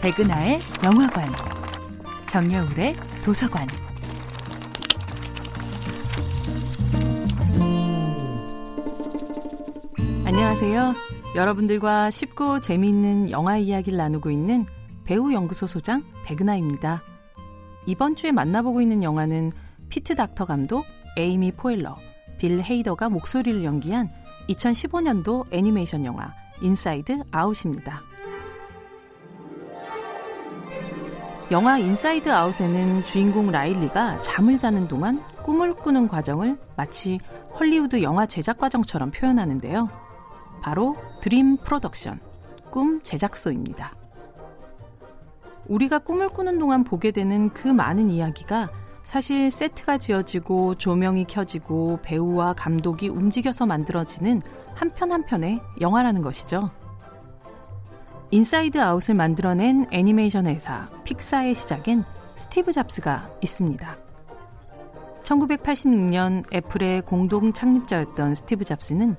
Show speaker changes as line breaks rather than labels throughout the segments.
백은하의 영화관, 정여울의 도서관. 안녕하세요. 여러분들과 쉽고 재미있는 영화 이야기를 나누고 있는 배우 연구소 소장 백은하입니다. 이번 주에 만나보고 있는 영화는 피트 닥터 감독, 에이미 포일러, 빌 헤이더가 목소리를 연기한 2015년도 애니메이션 영화 인사이드 아웃입니다. 영화 인사이드 아웃에는 주인공 라일리가 잠을 자는 동안 꿈을 꾸는 과정을 마치 헐리우드 영화 제작 과정처럼 표현하는데요. 바로 Dream Production, 꿈 제작소입니다. 우리가 꿈을 꾸는 동안 보게 되는 그 많은 이야기가 사실 세트가 지어지고 조명이 켜지고 배우와 감독이 움직여서 만들어지는 한 편 한편의 영화라는 것이죠. 인사이드 아웃을 만들어낸 애니메이션 회사 픽사의 시작엔 스티브 잡스가 있습니다. 1986년 애플의 공동 창립자였던 스티브 잡스는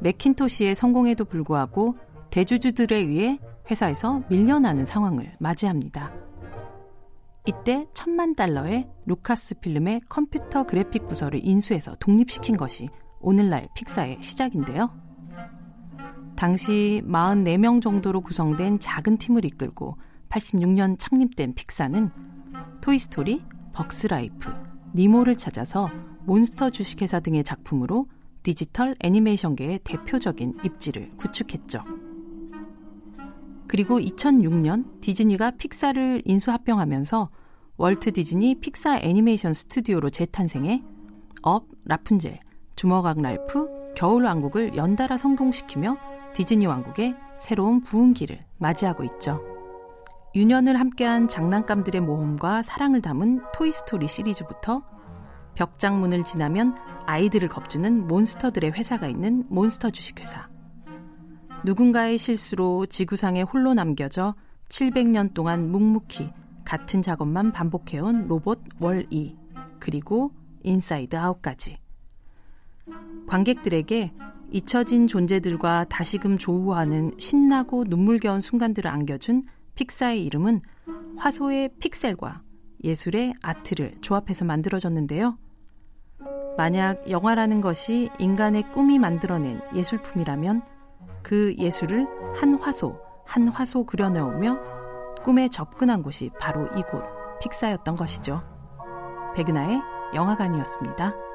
맥킨토시의 성공에도 불구하고 대주주들에 의해 회사에서 밀려나는 상황을 맞이합니다. 이때 천만 달러에 루카스 필름의 컴퓨터 그래픽 부서를 인수해서 독립시킨 것이 오늘날 픽사의 시작인데요. 당시 44명 정도로 구성된 작은 팀을 이끌고 86년 창립된 픽사는 토이스토리, 벅스라이프, 니모를 찾아서 몬스터 주식회사 등의 작품으로 디지털 애니메이션계의 대표적인 입지를 구축했죠. 그리고 2006년 디즈니가 픽사를 인수합병하면서 월트 디즈니 픽사 애니메이션 스튜디오로 재탄생해 업, 라푼젤, 주먹왕 랄프, 겨울왕국을 연달아 성공시키며 디즈니 왕국의 새로운 부흥기를 맞이하고 있죠. 유년을 함께한 장난감들의 모험과 사랑을 담은 토이스토리 시리즈부터 벽장문을 지나면 아이들을 겁주는 몬스터들의 회사가 있는 몬스터 주식회사. 누군가의 실수로 지구상에 홀로 남겨져 700년 동안 묵묵히 같은 작업만 반복해온 로봇 월-E 그리고 인사이드 아웃까지. 관객들에게 잊혀진 존재들과 다시금 조우하는 신나고 눈물겨운 순간들을 안겨준 픽사의 이름은 화소의 픽셀과 예술의 아트를 조합해서 만들어졌는데요. 만약 영화라는 것이 인간의 꿈이 만들어낸 예술품이라면 그 예술을 한 화소, 한 화소 그려내오며 꿈에 접근한 곳이 바로 이곳 픽사였던 것이죠. 백은하의 영화관이었습니다.